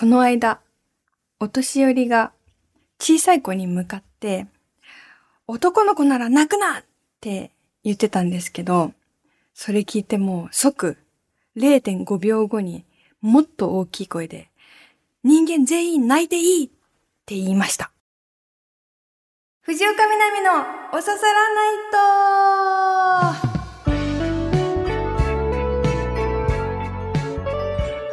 この間、お年寄りが小さい子に向かって、男の子なら泣くな！って言ってたんですけど、それ聞いても即0.5秒後にもっと大きい声で、人間全員泣いていい！って言いました。藤岡みなみのおささらない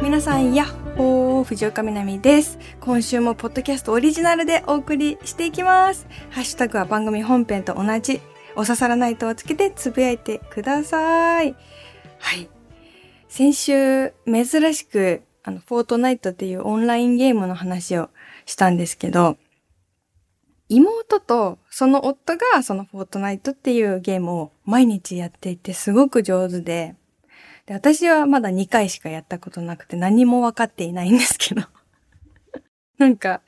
と皆さん、やっほー、藤岡みなみです。今週もポッドキャストオリジナルでお送りしていきます。ハッシュタグは番組本編と同じ、おささらないとをつけてつぶやいてください。はい。先週、珍しく、あの、フォートナイトっていうオンラインゲームの話をしたんですけど、妹とその夫がそのフォートナイトっていうゲームを毎日やっていてすごく上手で、で、私はまだ2回しかやったことなくて何も分かっていないんですけど なんか、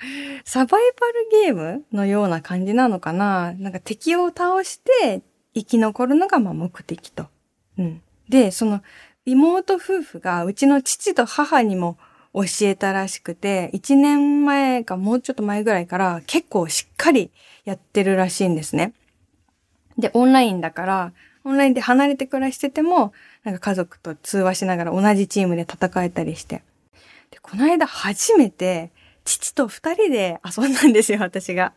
サバイバルゲームのような感じなのかななんか敵を倒して生き残るのがまあ目的と。うん。で、その妹夫婦がうちの父と母にも教えたらしくて、1年前かもうちょっと前ぐらいから結構しっかりやってるらしいんですね。で、オンラインだから、オンラインで離れて暮らしてても、なんか家族と通話しながら同じチームで戦えたりして。で、この間初めて父と二人で遊んだんですよ、私が。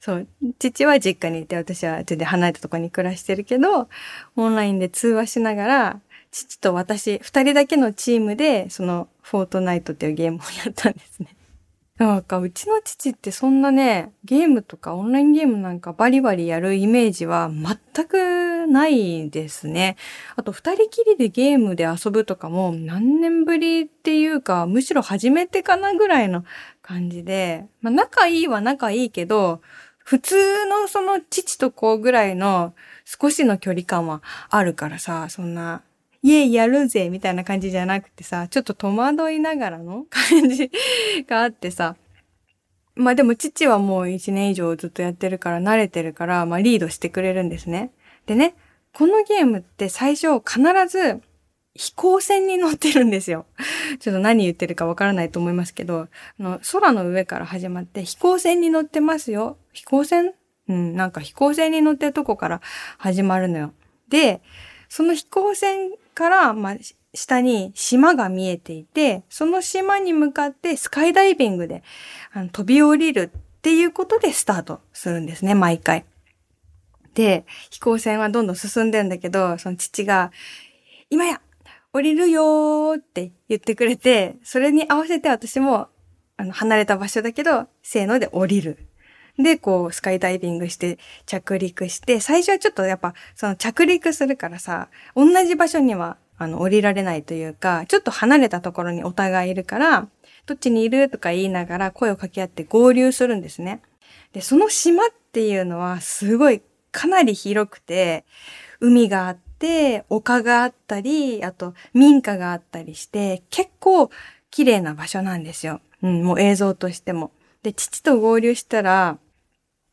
そう。父は実家にいて、私は全然離れたところに暮らしてるけど、オンラインで通話しながら、父と私、二人だけのチームで、その、フォートナイトっていうゲームをやったんですね。なんか、うちの父ってそんなね、ゲームとかオンラインゲームなんかバリバリやるイメージは全くないですね。あと、二人きりでゲームで遊ぶとかも何年ぶりっていうか、むしろ初めてかなぐらいの感じで、まあ仲いいは仲いいけど、普通のその父と子ぐらいの少しの距離感はあるからさ、そんなイエイやるぜみたいな感じじゃなくてさ、ちょっと戸惑いながらの 感じがあってさ、まあでも父はもう一年以上ずっとやってるから慣れてるから、まあリードしてくれるんですね。でね、このゲームって最初必ず飛行船に乗ってるんですよ。ちょっと何言ってるかわからないと思いますけど、あの空の上から始まって飛行船に乗ってますよ。飛行船？うん、なんか飛行船に乗ってるとこから始まるのよ。で、その飛行船から、まあ、下に島が見えていて、その島に向かってスカイダイビングであの飛び降りるっていうことでスタートするんですね、毎回。で、飛行船はどんどん進んでんだけど、その父が、今や降りるよーって言ってくれて、それに合わせて私も、あの、離れた場所だけど、せーので降りるで、こう、スカイダイビングして着陸して、最初はちょっとやっぱ、その着陸するからさ、同じ場所には、あの、降りられないというか、ちょっと離れたところにお互いいるから、どっちにいるとか言いながら声を掛け合って合流するんですね。で、その島っていうのはすごいかなり広くて、海があって、丘があったり、あと民家があったりして、結構綺麗な場所なんですよ。うん、もう映像としても。で、父と合流したら、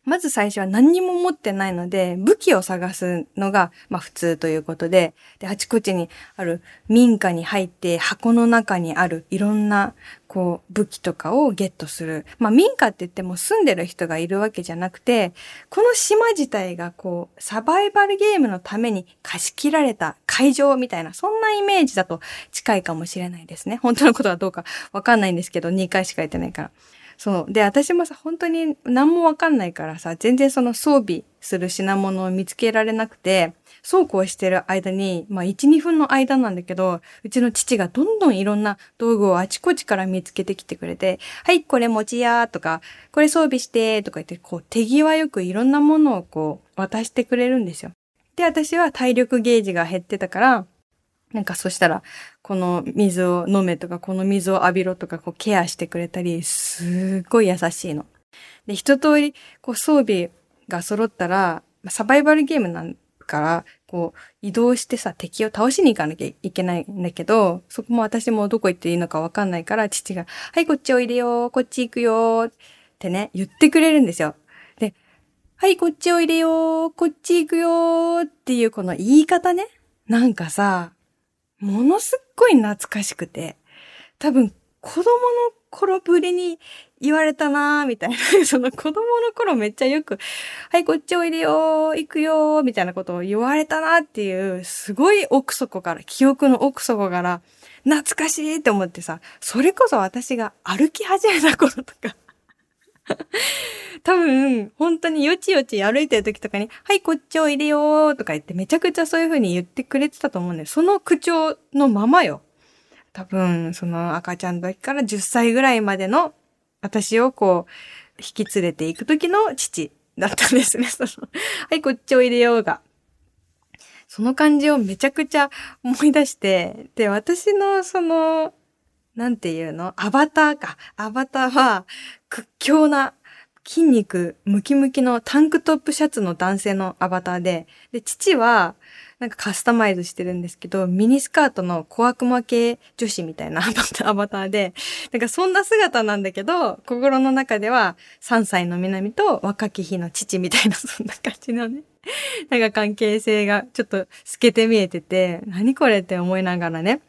まず最初は何にも持ってないので、武器を探すのが、まあ普通ということで、で、あちこちにある民家に入って箱の中にあるいろんな、こう、武器とかをゲットする。まあ民家って言っても住んでる人がいるわけじゃなくて、この島自体がこう、サバイバルゲームのために貸し切られた会場みたいな、そんなイメージだと近いかもしれないですね。本当のことはどうかわかんないんですけど、2回しか言ってないから。そう。で、私もさ、本当に何もわかんないからさ、全然その装備する品物を見つけられなくて、そうこうしてる間に、まあ1、2分の間なんだけど、うちの父がどんどんいろんな道具をあちこちから見つけてきてくれて、はい、これ持ちやとか、これ装備してとか言って、こう手際よくいろんなものをこう渡してくれるんですよ。で、私は体力ゲージが減ってたから、なんかそしたら、この水を飲めとか、この水を浴びろとか、こうケアしてくれたり、すっごい優しいの。で、一通り、こう装備が揃ったら、サバイバルゲームなんから、こう移動してさ、敵を倒しに行かなきゃいけないんだけど、そこも私もどこ行っていいのかわかんないから、父が、はい、こっちおいでよ、こっち行くよ、ってね、言ってくれるんですよ。で、はい、こっちおいでよ、こっち行くよ、っていうこの言い方ね。なんかさ、ものすっごい懐かしくて、多分子供の頃ぶりに言われたなーみたいな。その子供の頃めっちゃよく、はい、こっちおいでよー、行くよー、みたいなことを言われたなっていう、すごい奥底から、記憶の奥底から、懐かしいって思ってさ、それこそ私が歩き始めた頃とか 多分、本当によちよち歩いてる時とかに、はい、こっちおいでよーとか言ってめちゃくちゃそういう風に言ってくれてたと思うんだよ。その口調のままよ。多分、その赤ちゃんの時から10歳ぐらいまでの私をこう、引き連れていく時の父だったんですね。その、はい、こっちおいでよーが。その感じをめちゃくちゃ思い出して、で、私のその、なんていうの？アバターか。アバターは屈強な筋肉ムキムキのタンクトップシャツの男性のアバターで、で、父はなんかカスタマイズしてるんですけど、ミニスカートの小悪魔系女子みたいなアバターで、なんかそんな姿なんだけど、心の中では3歳の南と若き日の父みたいな そんな感じのね、なんか関係性がちょっと透けて見えてて、何これって思いながらね、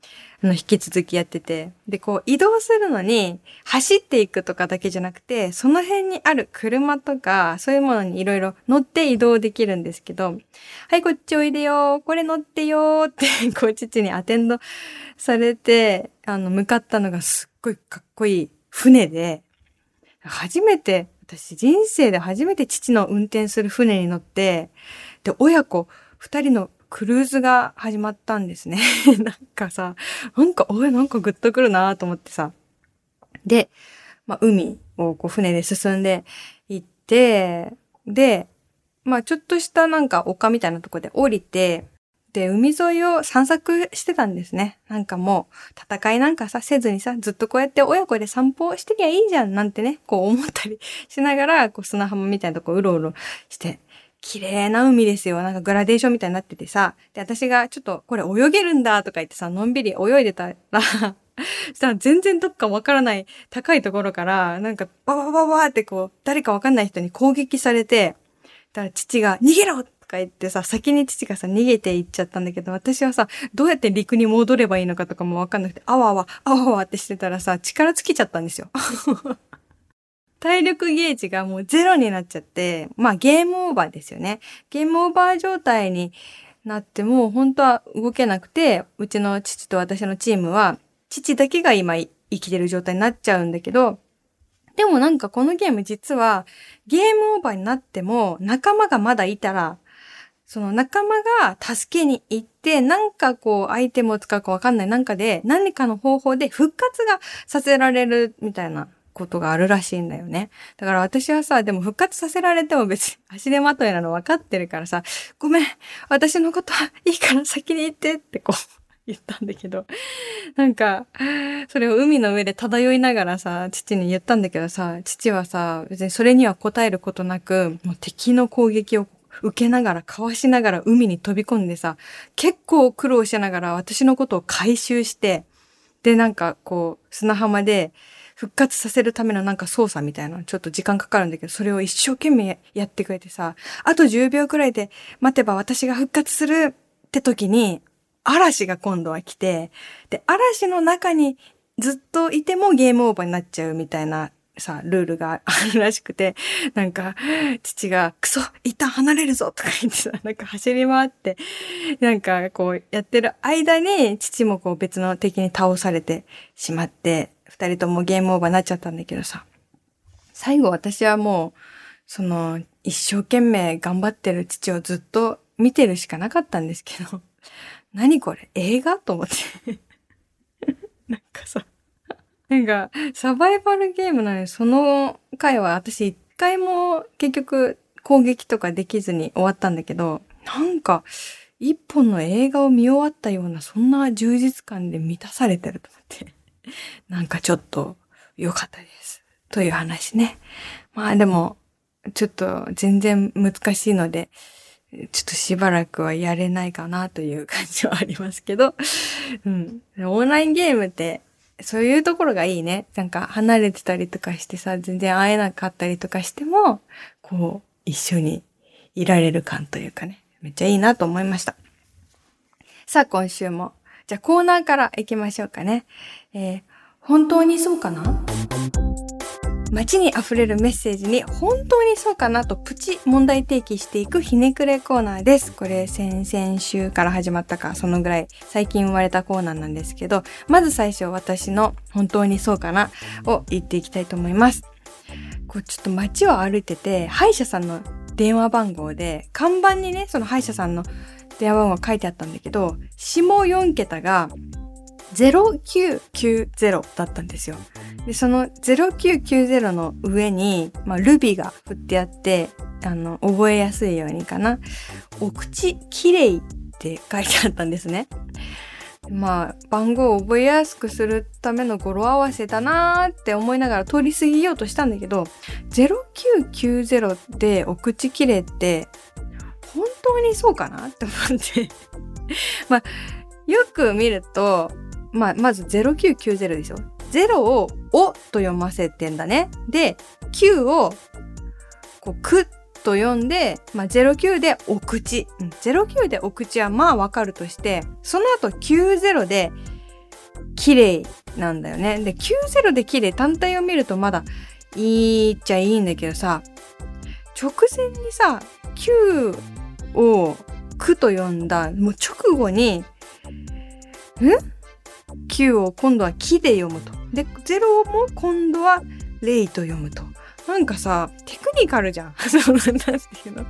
あの、引き続きやってて。で、こう、移動するのに、走っていくとかだけじゃなくて、その辺にある車とか、そういうものにいろいろ乗って移動できるんですけど、はい、こっちおいでよこれ乗ってよって こう、父にアテンドされて、あの、向かったのがすっごいかっこいい船で、初めて、私人生で初めて父の運転する船に乗って、で、親子二人のクルーズが始まったんですね。なんかさ、なんか、おい、なんかグッとくるなと思ってさ。で、まあ、海をこう船で進んで行って、で、まあ、ちょっとしたなんか丘みたいなとこで降りて、で、海沿いを散策してたんですね。なんかもう、戦いなんかさ、せずにさ、ずっとこうやって親子で散歩してりゃいいじゃんなんてね、こう思ったりしながら、こう砂浜みたいなとこうろうろして綺麗な海ですよ。なんかグラデーションみたいになっててさ。で、私がちょっとこれ泳げるんだとか言ってさ、のんびり泳いでたらしたら全然どっかわからない高いところから、なんかババババってこう、誰かわかんない人に攻撃されて、だから父が逃げろとか言ってさ、先に父がさ、逃げていっちゃったんだけど、私はさ、どうやって陸に戻ればいいのかとかもわかんなくて、あわあわ、あわあわってしてたらさ、力尽きちゃったんですよ。体力ゲージがもうゼロになっちゃって、まあゲームオーバーですよね。ゲームオーバー状態になっても本当は動けなくて、うちの父と私のチームは、父だけが今生きてる状態になっちゃうんだけど、でもなんかこのゲーム実はゲームオーバーになっても仲間がまだいたら、その仲間が助けに行って、なんかこうアイテムを使うかわかんないなんかで何かの方法で復活がさせられるみたいなことがあるらしいんだよね。だから私はさ、でも復活させられても別に 足手まといなの分かってるからさ、ごめん、私のことはいいから先に行ってってこう 言ったんだけど、なんか、それを海の上で漂いながらさ、父に言ったんだけどさ、父はさ、別にそれには答えることなく、もう敵の攻撃を受けながら、かわしながら海に飛び込んでさ、結構苦労しながら私のことを回収して、で、なんかこう、砂浜で、復活させるためのなんか操作みたいなちょっと時間かかるんだけど、それを一生懸命やってくれてさ、あと10秒くらいで待てば私が復活するって時に、嵐が今度は来て、で、嵐の中にずっといてもゲームオーバーになっちゃうみたいなさ、ルールがあるらしくて、なんか、父が、クソ一旦離れるぞとか言ってさ、なんか走り回って、なんかこうやってる間に、父もこう別の敵に倒されてしまって、二人ともゲームオーバーになっちゃったんだけどさ。最後私はもう、その、一生懸命頑張ってる父をずっと見てるしかなかったんですけど、何これ？映画？と思って なんかさ、なんか、サバイバルゲームなのに、その回は私一回も結局攻撃とかできずに終わったんだけど、なんか、一本の映画を見終わったような、そんな充実感で満たされてると思って。なんかちょっと良かったです。という話ね。まあでも、ちょっと全然難しいので、ちょっとしばらくはやれないかなという感じはありますけど、うん。オンラインゲームって、そういうところがいいね。なんか離れてたりとかしてさ、全然会えなかったりとかしても、こう、一緒にいられる感というかね。めっちゃいいなと思いました。さあ、今週も。じゃあコーナーから行きましょうかね。えー、本当にそうかな？街に溢れるメッセージに本当にそうかなとプチ問題提起していくひねくれコーナーです。これ先々週から始まったか、そのぐらい最近生まれたコーナーなんですけど、まず最初私の本当にそうかなを言っていきたいと思います。こうちょっと街を歩いてて、歯医者さんの電話番号で、看板にね、その歯医者さんの電話番号書いてあったんだけど、下4桁が0990だったんですよ。で、その0990の上に、まあ、ルビが振ってあって、あの、覚えやすいようにかな。お口きれいって書いてあったんですね。まあ、番号を覚えやすくするための語呂合わせだなーって思いながら通り過ぎようとしたんだけど、0990でお口きれいって、本当にそうかなって思って まあ、よく見ると、まあ、まず0990でしょ。0をおと読ませてんだね。で、9をこうくと読んで、まあ、09でお口。うん、09でお口はまあわかるとして、その後90で綺麗なんだよね。で、90で綺麗単体を見るとまだいいっちゃいいんだけどさ、直前にさ、9をくと読んだ、もう直後に、ん ?9 を今度は木で読むと。で、0も今度はレイと読むと。なんかさ、テクニカルじゃん。そうなんていうの。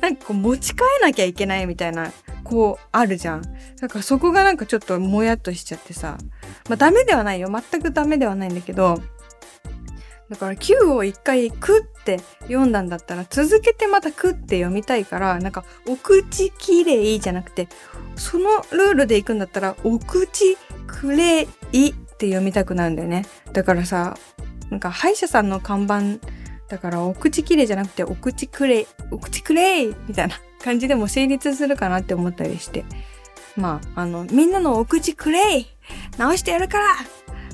なんかこう持ち替えなきゃいけないみたいな、こうあるじゃん。だからそこがなんかちょっともやっとしちゃってさ。まあダメではないよ。全くダメではないんだけど、だから9を一回くって読んだんだったら続けてまたくって読みたいからなんかお口きれいじゃなくてそのルールでいくんだったらお口くれいって読みたくなるんだよね。だからさなんか歯医者さんの看板だからお口きれいじゃなくてお口くれいお口くれいみたいな感じでも成立するかなって思ったりしてまああのみんなのお口くれい直してやるから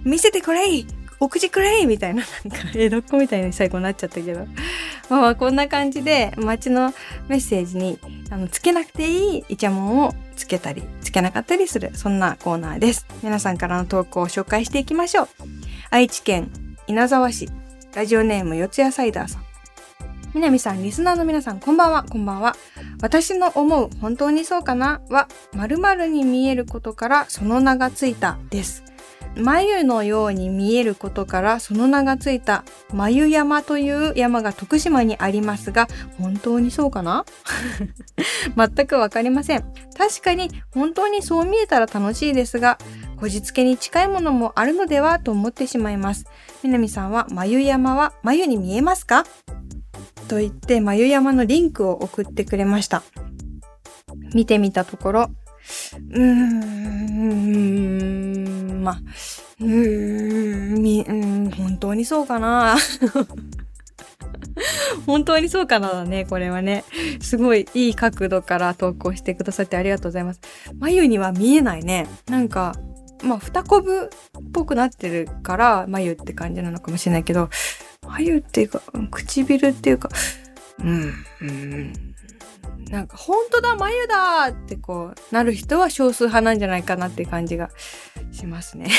見せてくれいお口くれいみたいな、なんか、江戸っ子みたいに最後になっちゃったけど。まあまあ、こんな感じで、街のメッセージに、あの、つけなくていいイチャモンをつけたり、つけなかったりする、そんなコーナーです。皆さんからの投稿を紹介していきましょう。愛知県稲沢市、ラジオネーム四谷サイダーさん。南さん、リスナーの皆さん、こんばんは、こんばんは。私の思う、本当にそうかな？は、〇〇に見えることからその名がついたです。眉のように見えることからその名がついた眉山という山が徳島にありますが、本当にそうかな？全くわかりません。確かに本当にそう見えたら楽しいですが、こじつけに近いものもあるのではと思ってしまいます。南さんは眉山は眉に見えますか？と言って眉山のリンクを送ってくれました。見てみたところ、うーん、ま、うーん、み、うん、本当にそうかな。本当にそうかなだね、これはね。すごいいい角度から投稿してくださってありがとうございます。眉には見えないね。なんか、まあ、二コブっぽくなってるから、眉って感じなのかもしれないけど、眉っていうか、唇っていうか、うん、うん、なんか、本当だ、眉だってこう、なる人は少数派なんじゃないかなって感じがしますね。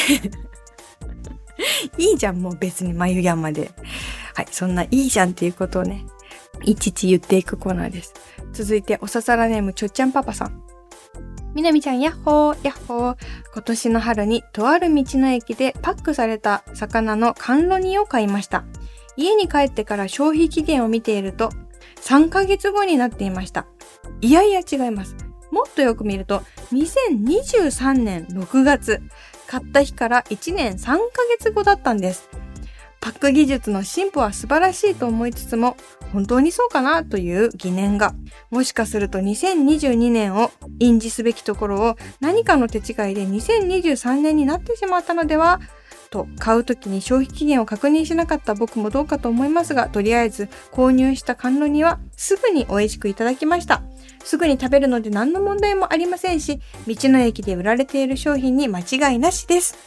いいじゃん、もう別に眉山で。はい、そんないいじゃんっていうことをね、いちいち言っていくコーナーです。続いて、おささらネームちょっちゃんパパさん。みなみちゃん、やっほー、やっほー。今年の春に、とある道の駅でパックされた魚の甘露煮を買いました。家に帰ってから消費期限を見ていると、3ヶ月後になっていました。いやいや違います。もっとよく見ると、2023年6月、買った日から1年3ヶ月後だったんです。パック技術の進歩は素晴らしいと思いつつも、本当にそうかなという疑念が。もしかすると2022年を印字すべきところを何かの手違いで2023年になってしまったのではと買う時に消費期限を確認しなかった僕もどうかと思いますが、とりあえず購入した甘露煮はすぐに美味しくいただきました。すぐに食べるので何の問題もありませんし、道の駅で売られている商品に間違いなしです。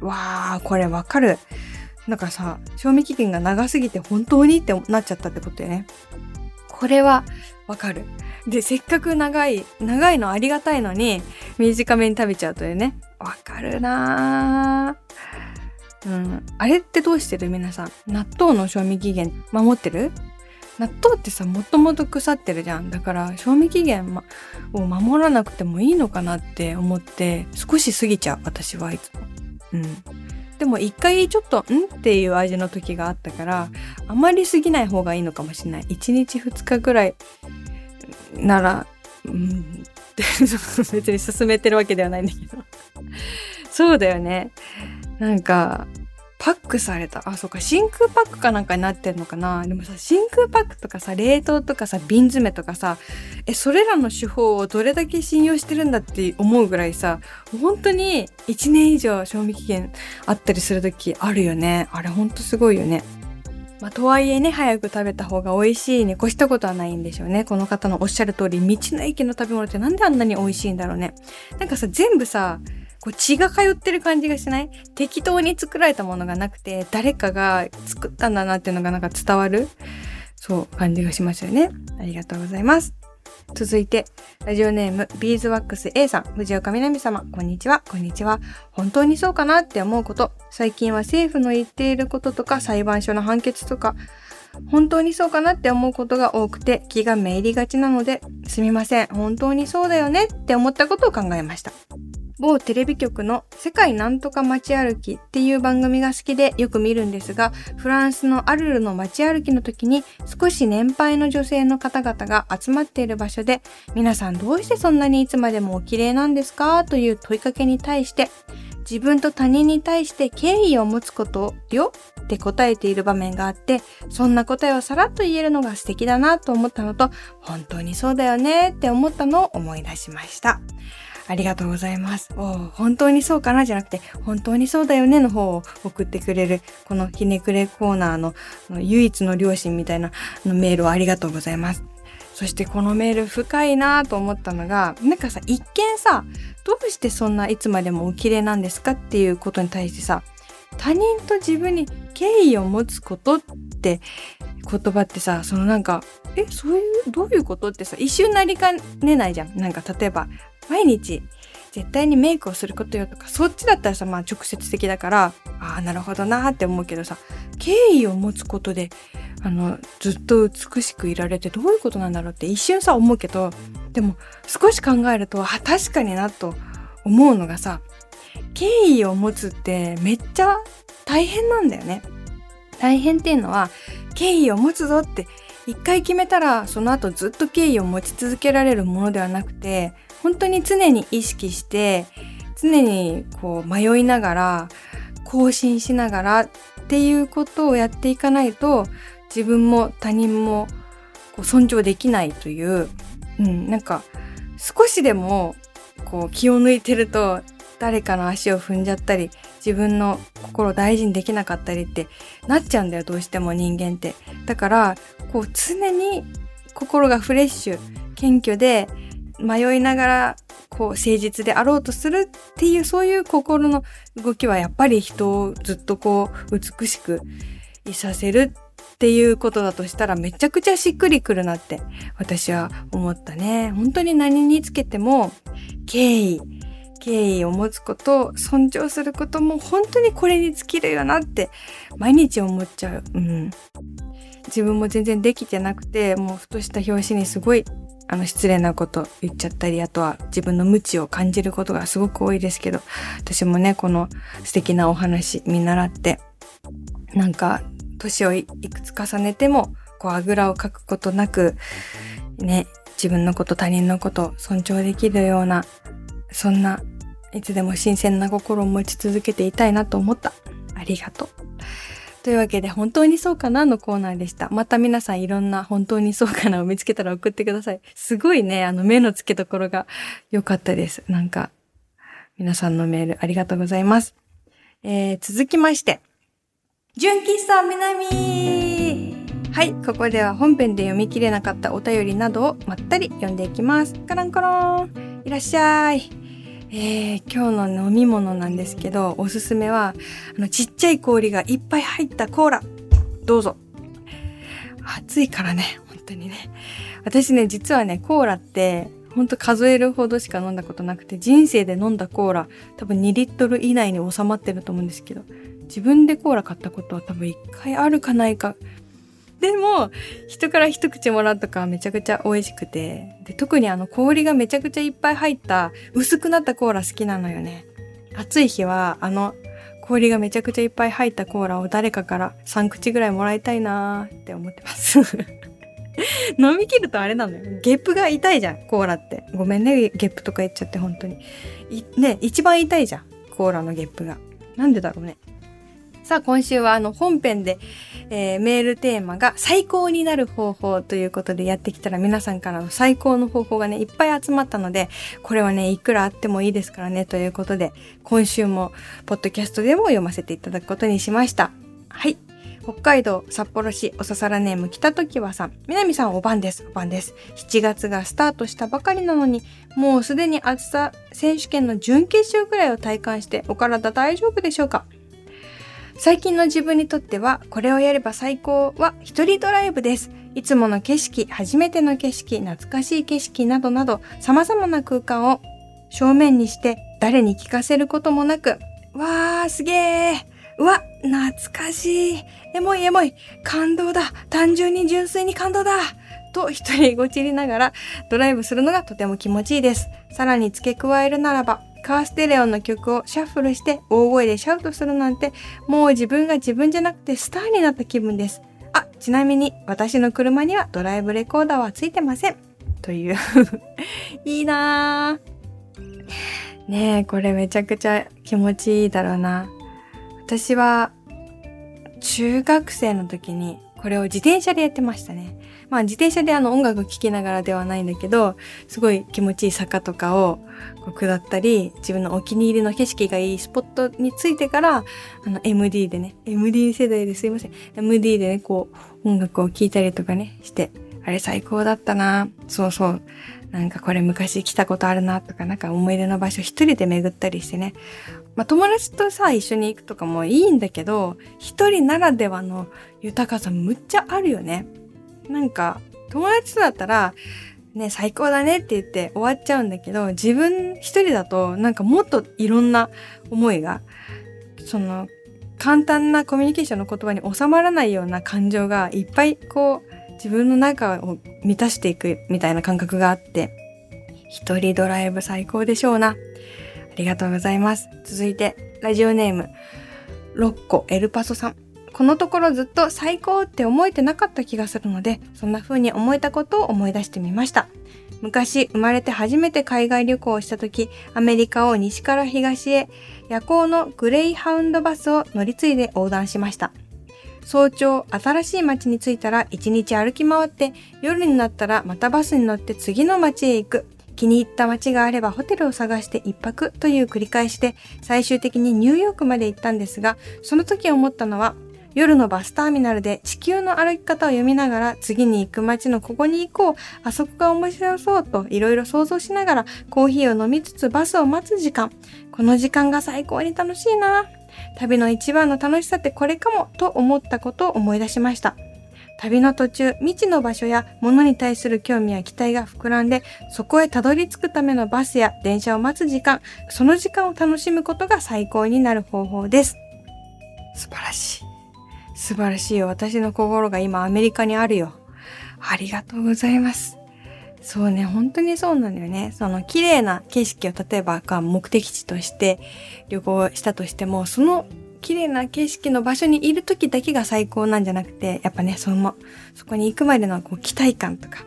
わー、これわかる。なんかさ、賞味期限が長すぎて本当にってなっちゃったってことよね。これはわかる。で、せっかく長い、長いのありがたいのに、短めに食べちゃうというね。わかるなー。うん。あれってどうしてる？皆さん。納豆の賞味期限守ってる？納豆ってさ、もともと腐ってるじゃん。だから、賞味期限、ま、を守らなくてもいいのかなって思って、少し過ぎちゃう、私はいつも。うん。でも一回ちょっと、んっていう味の時があったから、あまり過ぎない方がいいのかもしれない。1日2日ぐらいなら、うん、別に進めてるわけではないんだけど。そうだよね。なんか、パックされた。あ、そうか、真空パックかなんかになってんのかな。でもさ、真空パックとかさ、冷凍とかさ、瓶詰めとかさ、え、それらの手法をどれだけ信用してるんだって思うぐらいさ、本当に1年以上賞味期限あったりする時あるよね。あれほんとすごいよね。まあ、とはいえね、早く食べた方が美味しいに越したことはないんでしょうね。この方のおっしゃる通り、道の駅の食べ物ってなんであんなに美味しいんだろうね。なんかさ、全部さ、こう血が通ってる感じがしない？適当に作られたものがなくて、誰かが作ったんだなっていうのがなんか伝わる、そう、感じがしますよね。ありがとうございます。続いて、ラジオネーム、ビーズワックス A さん、藤岡みなみ様、こんにちは、こんにちは。本当にそうかなって思うこと、最近は政府の言っていることとか、裁判所の判決とか、本当にそうかなって思うことが多くて気がめいりがちなので、すみません、本当にそうだよねって思ったことを考えました。某テレビ局の世界なんとか街歩きっていう番組が好きでよく見るんですが、フランスのアルルの街歩きの時に少し年配の女性の方々が集まっている場所で、皆さんどうしてそんなにいつまでもお綺麗なんですかという問いかけに対して、自分と他人に対して敬意を持つことよって答えている場面があって、そんな答えをさらっと言えるのが素敵だなと思ったのと、本当にそうだよねって思ったのを思い出しました。ありがとうございます。お本当にそうかな？じゃなくて、本当にそうだよねの方を送ってくれる、このひねくれコーナーの唯一の両親みたいなメールをありがとうございます。そしてこのメール深いなと思ったのが、なんかさ、一見さ、どうしてそんないつまでもお綺麗なんですかっていうことに対してさ、他人と自分に敬意を持つことって言葉ってさ、そのなんか、え、そういう、どういうことってさ、一瞬なりかねないじゃん。なんか例えば、毎日絶対にメイクをすることよとか、そっちだったらさ、まあ直接的だから、ああ、なるほどなーって思うけどさ、敬意を持つことで、あの、ずっと美しくいられてどういうことなんだろうって一瞬さ思うけど、でも少し考えると、あ、確かになと思うのがさ、敬意を持つってめっちゃ大変なんだよね。大変っていうのは、敬意を持つぞって一回決めたらその後ずっと敬意を持ち続けられるものではなくて本当に常に意識して常にこう迷いながら更新しながらっていうことをやっていかないと自分も他人もこう尊重できないという、うん、なんか少しでもこう気を抜いてると誰かの足を踏んじゃったり自分の心を大事にできなかったりってなっちゃうんだよどうしても人間って。だからこう常に心がフレッシュ謙虚で迷いながらこう誠実であろうとするっていうそういう心の動きはやっぱり人をずっとこう美しくいさせるっていうことだとしたらめちゃくちゃしっくりくるなって私は思ったね。本当に何につけても敬意、敬意を持つこと、尊重することも本当にこれに尽きるよなって毎日思っちゃう。うん。自分も全然できてなくて、もうふとした表紙にすごいあの失礼なこと言っちゃったり、あとは自分の無知を感じることがすごく多いですけど、私もね、この素敵なお話見習って、なんか、年をいくつ重ねても、こう、あぐらをかくことなく、ね、自分のこと、他人のこと尊重できるような、そんないつでも新鮮な心を持ち続けていたいなと思った。ありがとう。というわけで、本当にそうかなのコーナーでした。また皆さんいろんな本当にそうかなを見つけたら送ってください。すごいね、あの目の付けどころが良かったです。なんか、皆さんのメールありがとうございます。えー、続きまして、純喫茶南はい、ここでは本編で読み切れなかったお便りなどをまったり読んでいきます。カランコロンいらっしゃい。えー、今日の飲み物なんですけど、おすすめは、あの、ちっちゃい氷がいっぱい入ったコーラ。どうぞ。暑いからね、本当にね。私ね、実はね、コーラって、ほんと数えるほどしか飲んだことなくて、人生で飲んだコーラ、多分2リットル以内に収まってると思うんですけど、自分でコーラ買ったことは多分一回あるかないか。でも、人から一口もらうとかめちゃくちゃ美味しくて。で、特にあの氷がめちゃくちゃいっぱい入った薄くなったコーラ好きなのよね。暑い日はあの氷がめちゃくちゃいっぱい入ったコーラを誰かから3口ぐらいもらいたいなーって思ってます 飲み切るとあれなのよ。ゲップが痛いじゃん、コーラって。ごめんね、ゲップとか言っちゃって、本当に。ね、一番痛いじゃん、コーラのゲップが。なんでだろうね。さあ、今週はあの本編で、えー、メールテーマが最高になる方法ということでやってきたら皆さんからの最高の方法がね、いっぱい集まったので、これはね、いくらあってもいいですからね、ということで、今週もポッドキャストでも読ませていただくことにしました。はい。北海道札幌市おささらネーム北時はさん。南さんお晩です。お晩です。7月がスタートしたばかりなのに、もうすでに暑さ選手権の準決勝くらいを体感してお体大丈夫でしょうか？最近の自分にとっては、これをやれば最高は一人ドライブです。いつもの景色、初めての景色、懐かしい景色などなど、様々な空間を正面にして誰に聞かせることもなく、わー、すげーうわ、懐かしい。エモいエモい。感動だ。単純に純粋に感動だ。と一人ごちりながらドライブするのがとても気持ちいいです。さらに付け加えるならば、カーステレオの曲をシャッフルして大声でシャウトするなんて、もう自分が自分じゃなくてスターになった気分です。あ、ちなみに私の車にはドライブレコーダーはついてません。という いいなぁ。ねえ、これめちゃくちゃ気持ちいいだろうな。私は中学生の時にこれを自転車でやってましたね。まあ自転車であの音楽聴きながらではないんだけど、すごい気持ちいい坂とかをこう下ったり、自分のお気に入りの景色がいいスポットについてから、あの MD でね、MD 世代ですいません。MD でね、こう音楽を聴いたりとかね、して、あれ最高だったなそうそう。なんかこれ昔来たことあるなとか、なんか思い出の場所一人で巡ったりしてね。まあ友達とさ、一緒に行くとかもいいんだけど、一人ならではの豊かさむっちゃあるよね。なんか、友達とだったら、ね、最高だねって言って終わっちゃうんだけど、自分一人だとなんかもっといろんな思いが、その、簡単なコミュニケーションの言葉に収まらないような感情がいっぱいこう自分の中を満たしていくみたいな感覚があって、一人ドライブ最高でしょうな。ありがとうございます。続いて、ラジオネーム、ロッコエルパソさん。このところずっと最高って思えてなかった気がするので、そんな風に思えたことを思い出してみました。昔生まれて初めて海外旅行をした時、アメリカを西から東へ夜行のグレイハウンドバスを乗り継いで横断しました。早朝新しい街に着いたら一日歩き回って夜になったらまたバスに乗って次の街へ行く気に入った街があればホテルを探して一泊という繰り返しで最終的にニューヨークまで行ったんですがその時思ったのは夜のバスターミナルで地球の歩き方を読みながら次に行く街のここに行こう、あそこが面白そうといろいろ想像しながらコーヒーを飲みつつバスを待つ時間。この時間が最高に楽しいな。旅の一番の楽しさってこれかもと思ったことを思い出しました。旅の途中、未知の場所や物に対する興味や期待が膨らんで、そこへたどり着くためのバスや電車を待つ時間、その時間を楽しむことが最高になる方法です。素晴らしい。素晴らしいよ。私の心が今アメリカにあるよ。ありがとうございます。そうね、本当にそうなんだよね。その綺麗な景色を例えば目的地として旅行したとしても、その綺麗な景色の場所にいる時だけが最高なんじゃなくて、やっぱね、その、そこに行くまでのこう期待感とか、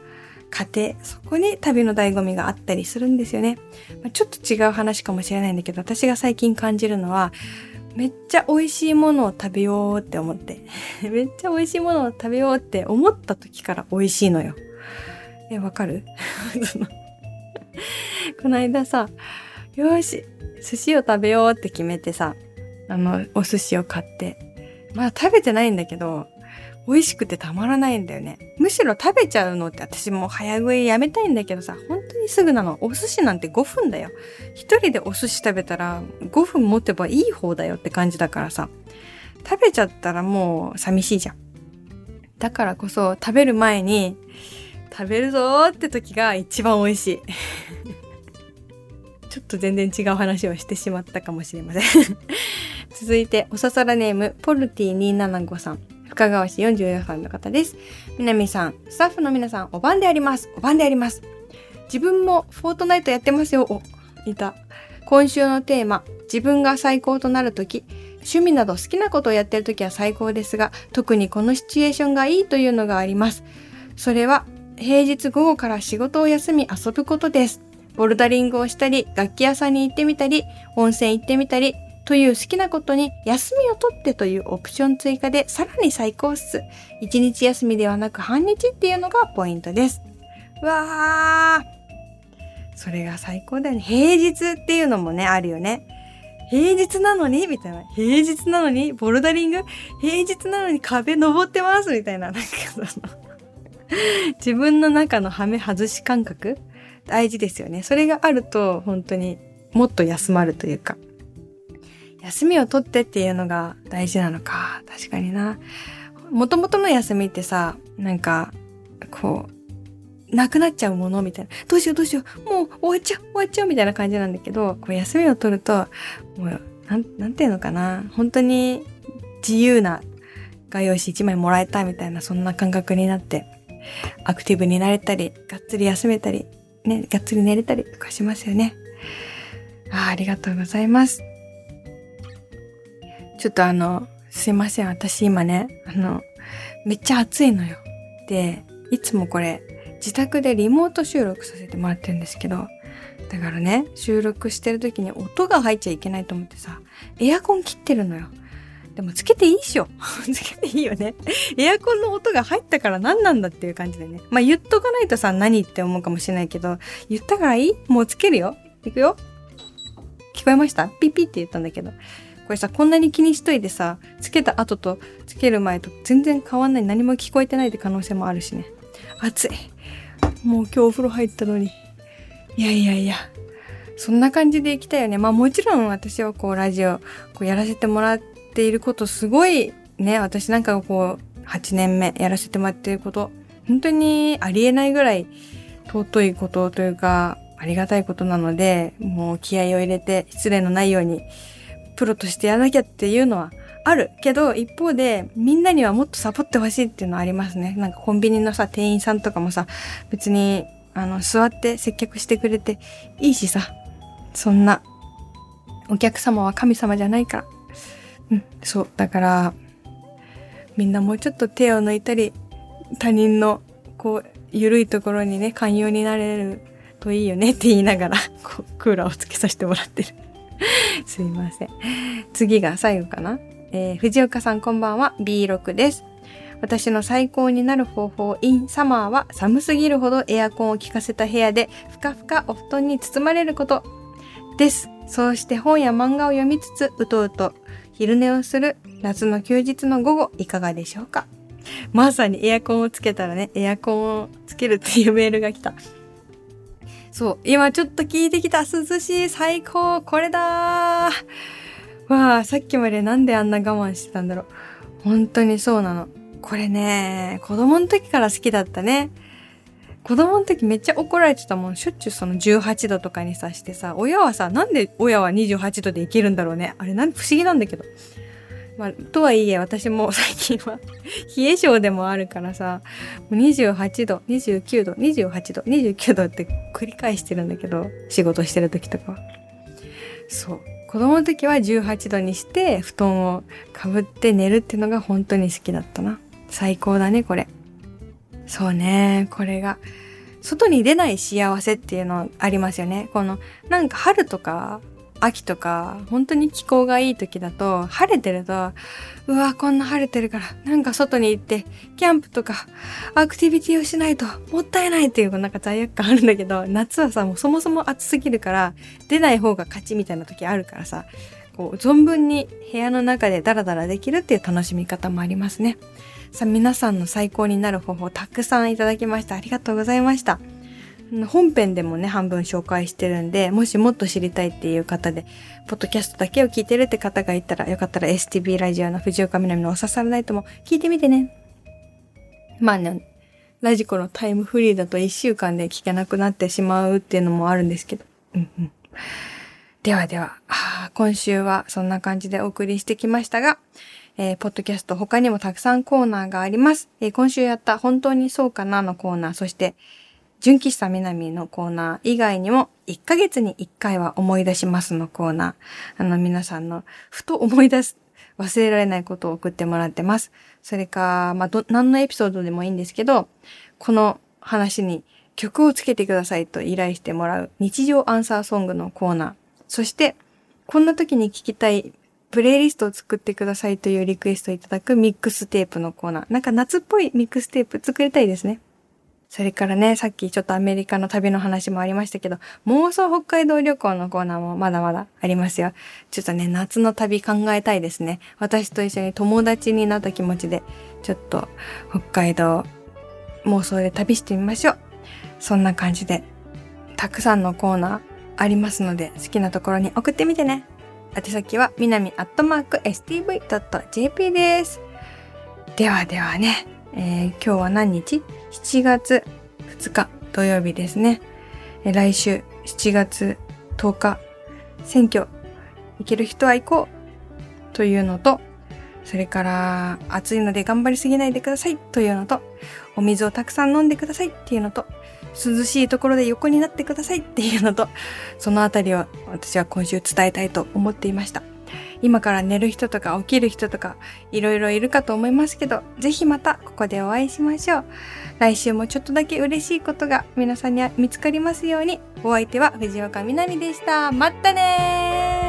過程、そこに旅の醍醐味があったりするんですよね。まあ、ちょっと違う話かもしれないんだけど、私が最近感じるのは、めっちゃ美味しいものを食べようって思って。めっちゃ美味しいものを食べようって思った時から美味しいのよ。え、わかる？この間さ、よし、寿司を食べようって決めてさ、あの、お寿司を買って。まだ食べてないんだけど、美味しくてたまらないんだよね。むしろ食べちゃうのって私も早食いやめたいんだけどさ、本当にすぐなの。お寿司なんて5分だよ。一人でお寿司食べたら5分持てばいい方だよって感じだからさ。食べちゃったらもう寂しいじゃん。だからこそ食べる前に食べるぞーって時が一番美味しい。ちょっと全然違う話をしてしまったかもしれません 続いて、おささらネーム、ポルティ275さん。深川市44歳の方です。南さん、スタッフの皆さん、お晩であります。お晩であります。自分もフォートナイトやってますよ。お、いた。今週のテーマ、自分が最高となるとき、趣味など好きなことをやってるときは最高ですが、特にこのシチュエーションがいいというのがあります。それは、平日午後から仕事を休み遊ぶことです。ボルダリングをしたり、楽器屋さんに行ってみたり、温泉行ってみたり、という好きなことに休みを取ってというオプション追加でさらに最高っす。1日休みではなく半日っていうのがポイントです。わー。それが最高だよね。平日っていうのもね、あるよね。平日なのにみたいな。平日なのにボルダリング？平日なのに壁登ってます？みたいな。なんかその自分の中のハメ外し感覚？大事ですよね。それがあると本当にもっと休まるというか。休みを取ってっていうのが大事なのか。確かにな。もともとの休みってさ、なんか、こう、なくなっちゃうものみたいな。どうしようどうしよう。もう終わっちゃう終わっちゃうみたいな感じなんだけど、こう休みを取ると、もう、なん、なんていうのかな。本当に自由な画用紙一枚もらえたみたいな、そんな感覚になって、アクティブになれたり、がっつり休めたり、ね、がっつり寝れたりとかしますよね。あありがとうございます。ちょっとあの、すいません。私今ね、あの、めっちゃ暑いのよ。で、いつもこれ、自宅でリモート収録させてもらってるんですけど、だからね、収録してる時に音が入っちゃいけないと思ってさ、エアコン切ってるのよ。でもつけていいっしょ。つけていいよね。エアコンの音が入ったから何なんだっていう感じでね。まあ言っとかないとさ、何って思うかもしれないけど、言ったからいい？もうつけるよ。いくよ。聞こえました？ピピって言ったんだけど。これさ、こんなに気にしといてさ、つけた後とつける前と全然変わんない。何も聞こえてないって可能性もあるしね。暑い。もう今日お風呂入ったのに。いやいやいや。そんな感じで行きたいよね。まあもちろん私はこうラジオこうやらせてもらっていることすごいね、私なんかこう8年目やらせてもらっていること、本当にありえないぐらい尊いことというか、ありがたいことなので、もう気合を入れて失礼のないようにプロとしてやらなきゃっていうのはあるけど、一方で、みんなにはもっとサボってほしいっていうのはありますね。なんかコンビニのさ、店員さんとかもさ、別に、あの、座って接客してくれていいしさ、そんな、お客様は神様じゃないから。うん、そう。だから、みんなもうちょっと手を抜いたり、他人の、こう、ゆるいところにね、寛容になれるといいよねって言いながら、こう、クーラーをつけさせてもらってる。すいません。次が最後かな。えー、藤岡さんこんばんは、B6 です。私の最高になる方法 in サマーは寒すぎるほどエアコンを効かせた部屋でふかふかお布団に包まれることです。そうして本や漫画を読みつつうとうと昼寝をする夏の休日の午後いかがでしょうかまさにエアコンをつけたらね、エアコンをつけるっていうメールが来た。そう。今ちょっと聞いてきた。涼しい。最高。これだ。わあ、さっきまでなんであんな我慢してたんだろう。本当にそうなの。これね、子供の時から好きだったね。子供の時めっちゃ怒られてたもん。しょっちゅうその18度とかにさしてさ、親はさ、なんで親は28度でいけるんだろうね。あれなん不思議なんだけど。まあ、とはいえ私も 最近は冷え性でもあるからさ、28度、29度、28度、29度って繰り返してるんだけど、仕事してる時とかは。そう。子供の時は18度にして布団をかぶって寝るっていうのが本当に好きだったな。最高だね、これ。そうね、これが。外に出ない幸せっていうのありますよね。この、なんか春とか秋とか、本当に気候がいい時だと、晴れてると、うわ、こんな晴れてるから、なんか外に行って、キャンプとか、アクティビティをしないと、もったいないっていう、なんか罪悪感あるんだけど、夏はさ、もうそもそも暑すぎるから、出ない方が勝ちみたいな時あるからさ、こう、存分に部屋の中でダラダラできるっていう楽しみ方もありますね。さあ、皆さんの最高になる方法たくさんいただきました。ありがとうございました。本編でもね、半分紹介してるんで、もしもっと知りたいっていう方で、ポッドキャストだけを聞いてるって方がいたら、よかったら STB ラジオの藤岡みなみのおささらないとも聞いてみてね。まあね、ラジコのタイムフリーだと1週間で聞けなくなってしまうっていうのもあるんですけど。うんうん。ではでは、今週はそんな感じでお送りしてきましたが、えー、ポッドキャスト他にもたくさんコーナーがあります。えー、今週やった本当にそうかなのコーナー、そして純喫茶南のコーナー以外にも、1ヶ月に1回は思い出しますのコーナー。あの皆さんのふと思い出す、忘れられないことを送ってもらってます。それか、まあ、ど、何のエピソードでもいいんですけど、この話に曲をつけてくださいと依頼してもらう日常アンサーソングのコーナー。そして、こんな時に聴きたいプレイリストを作ってくださいというリクエストをいただくミックステープのコーナー。なんか夏っぽいミックステープ作りたいですね。それからね、さっきちょっとアメリカの旅の話もありましたけど、妄想北海道旅行のコーナーもまだまだありますよ。ちょっとね、夏の旅考えたいですね。私と一緒に友達になった気持ちで、ちょっと北海道妄想で旅してみましょう。そんな感じで、たくさんのコーナーありますので、好きなところに送ってみてね。宛先は、みなみアットマーク stv.jp です。ではではね、えー、今日は何日？?7 月2日土曜日ですね。来週7月10日、選挙行ける人は行こうというのと、それから暑いので頑張りすぎないでくださいというのと、お水をたくさん飲んでくださいっていうのと、涼しいところで横になってくださいっていうのと、そのあたりを私は今週伝えたいと思っていました。今から寝る人とか起きる人とかいろいろいるかと思いますけど、ぜひまたここでお会いしましょう。来週もちょっとだけ嬉しいことが皆さんに見つかりますように。お相手は藤岡みなみでした。またね